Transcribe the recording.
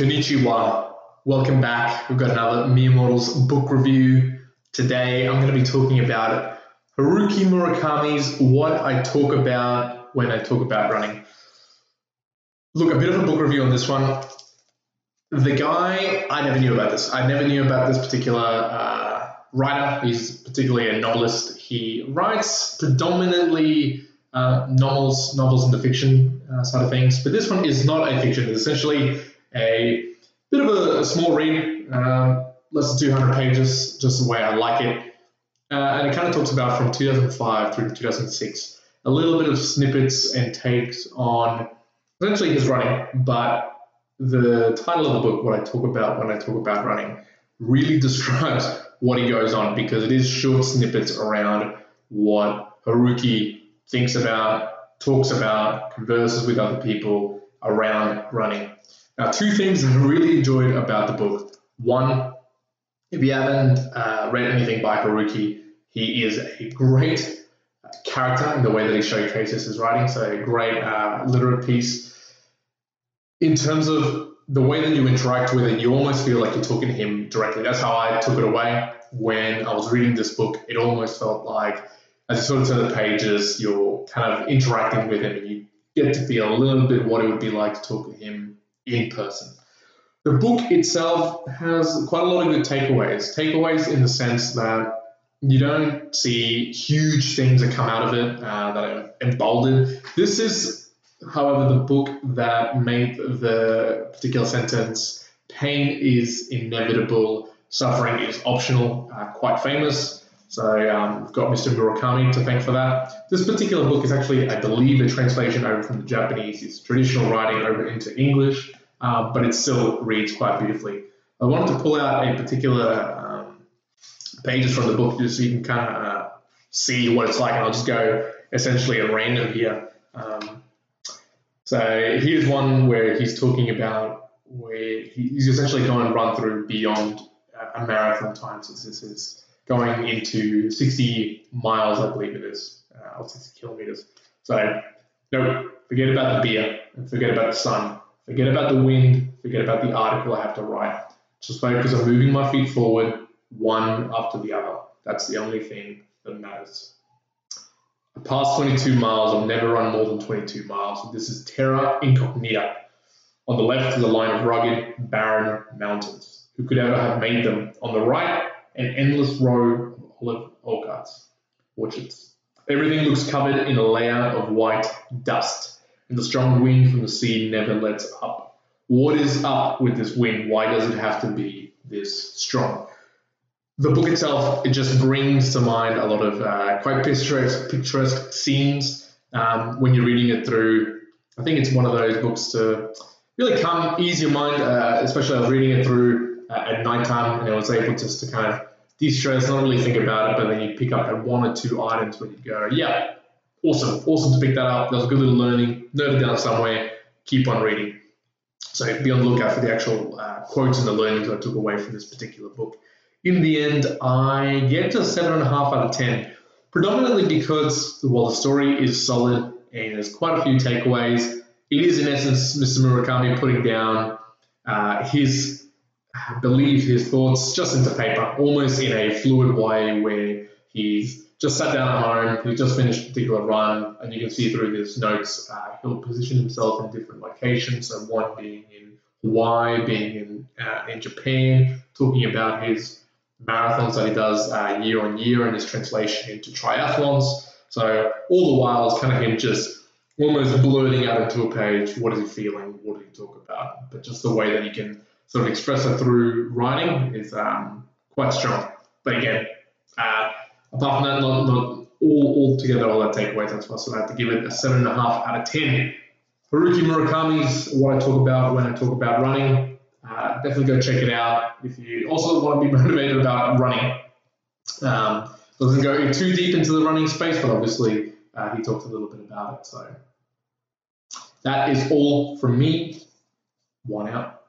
Konnichiwa. Welcome back. We've got another Mere Mortals book review. Today I'm going to be talking about Haruki Murakami's What I Talk About When I Talk About Running. Look, a bit of a book review on this one. The guy, I never knew about this. I never knew about this particular uh, writer. He's particularly a novelist. He writes predominantly uh, novels, novels in the fiction uh, side of things. But this one is not a fiction. It's essentially a bit of a, a small read, um, less than 200 pages, just the way I like it. Uh, and it kind of talks about from 2005 through to 2006, a little bit of snippets and takes on essentially his running, but the title of the book, what I talk about when I talk about running, really describes what he goes on because it is short snippets around what Haruki thinks about, talks about, converses with other people around running. Now, two things I really enjoyed about the book. One, if you haven't uh, read anything by Haruki, he is a great character in the way that he showcases his writing. So, a great uh, literate piece. In terms of the way that you interact with it, you almost feel like you're talking to him directly. That's how I took it away when I was reading this book. It almost felt like, as you sort of turn the pages, you're kind of interacting with him and you get to feel a little bit what it would be like to talk to him in person. The book itself has quite a lot of good takeaways. Takeaways in the sense that you don't see huge things that come out of it uh, that are emboldened. This is, however, the book that made the particular sentence pain is inevitable, suffering is optional, uh, quite famous. So um, we've got Mr. Murakami to thank for that. This particular book is actually, I believe, a translation over from the Japanese. It's traditional writing over into English, uh, but it still reads quite beautifully. I wanted to pull out a particular um, pages from the book just so you can kind of uh, see what it's like, and I'll just go essentially at random here. Um, so here's one where he's talking about where he's essentially going run through beyond a marathon time. So this is going into 60 miles, I believe it is, uh, or 60 kilometers. So, no, forget about the beer and forget about the sun. Forget about the wind. Forget about the article I have to write. Just focus on moving my feet forward, one after the other. That's the only thing that matters. I passed 22 miles. I've never run more than 22 miles. This is Terra Incognita. On the left is a line of rugged, barren mountains. Who could ever have made them? On the right, an endless row of olive orchards, orchards. Everything looks covered in a layer of white dust, and the strong wind from the sea never lets up. What is up with this wind? Why does it have to be this strong? The book itself, it just brings to mind a lot of uh, quite picturesque, picturesque scenes um, when you're reading it through. I think it's one of those books to really calm, ease your mind, uh, especially I was reading it through uh, at nighttime, and I was able just to kind of de-stress, not really think about it, but then you pick up at one or two items when you go, yeah, awesome, awesome to pick that up. That was a good little learning. Note it down somewhere. Keep on reading. So be on the lookout for the actual uh, quotes and the learnings I took away from this particular book. In the end, I get to seven and a half out of ten, predominantly because while the story is solid and there's quite a few takeaways, it is in essence Mr. Murakami putting down uh, his believe his thoughts just into paper, almost in a fluid way where he's just sat down at home, he's just finished a particular run, and you can see through his notes, uh, he'll position himself in different locations. So one being in Hawaii, being in uh, in Japan, talking about his marathons that he does uh, year on year and his translation into triathlons. So all the while, it's kind of him just almost blurting out into a page. What is he feeling? What did he talk about? But just the way that he can sort of express it through writing is um, quite strong. But again, uh, apart from that, not, not all, all together, all that takeaways. That's why I have to give it a seven and a half out of ten. Haruki Murakami's what I talk about when I talk about running. Uh, definitely go check it out if you also want to be motivated about running. Um, doesn't go too deep into the running space, but obviously uh, he talked a little bit about it. So that is all from me. Juan out.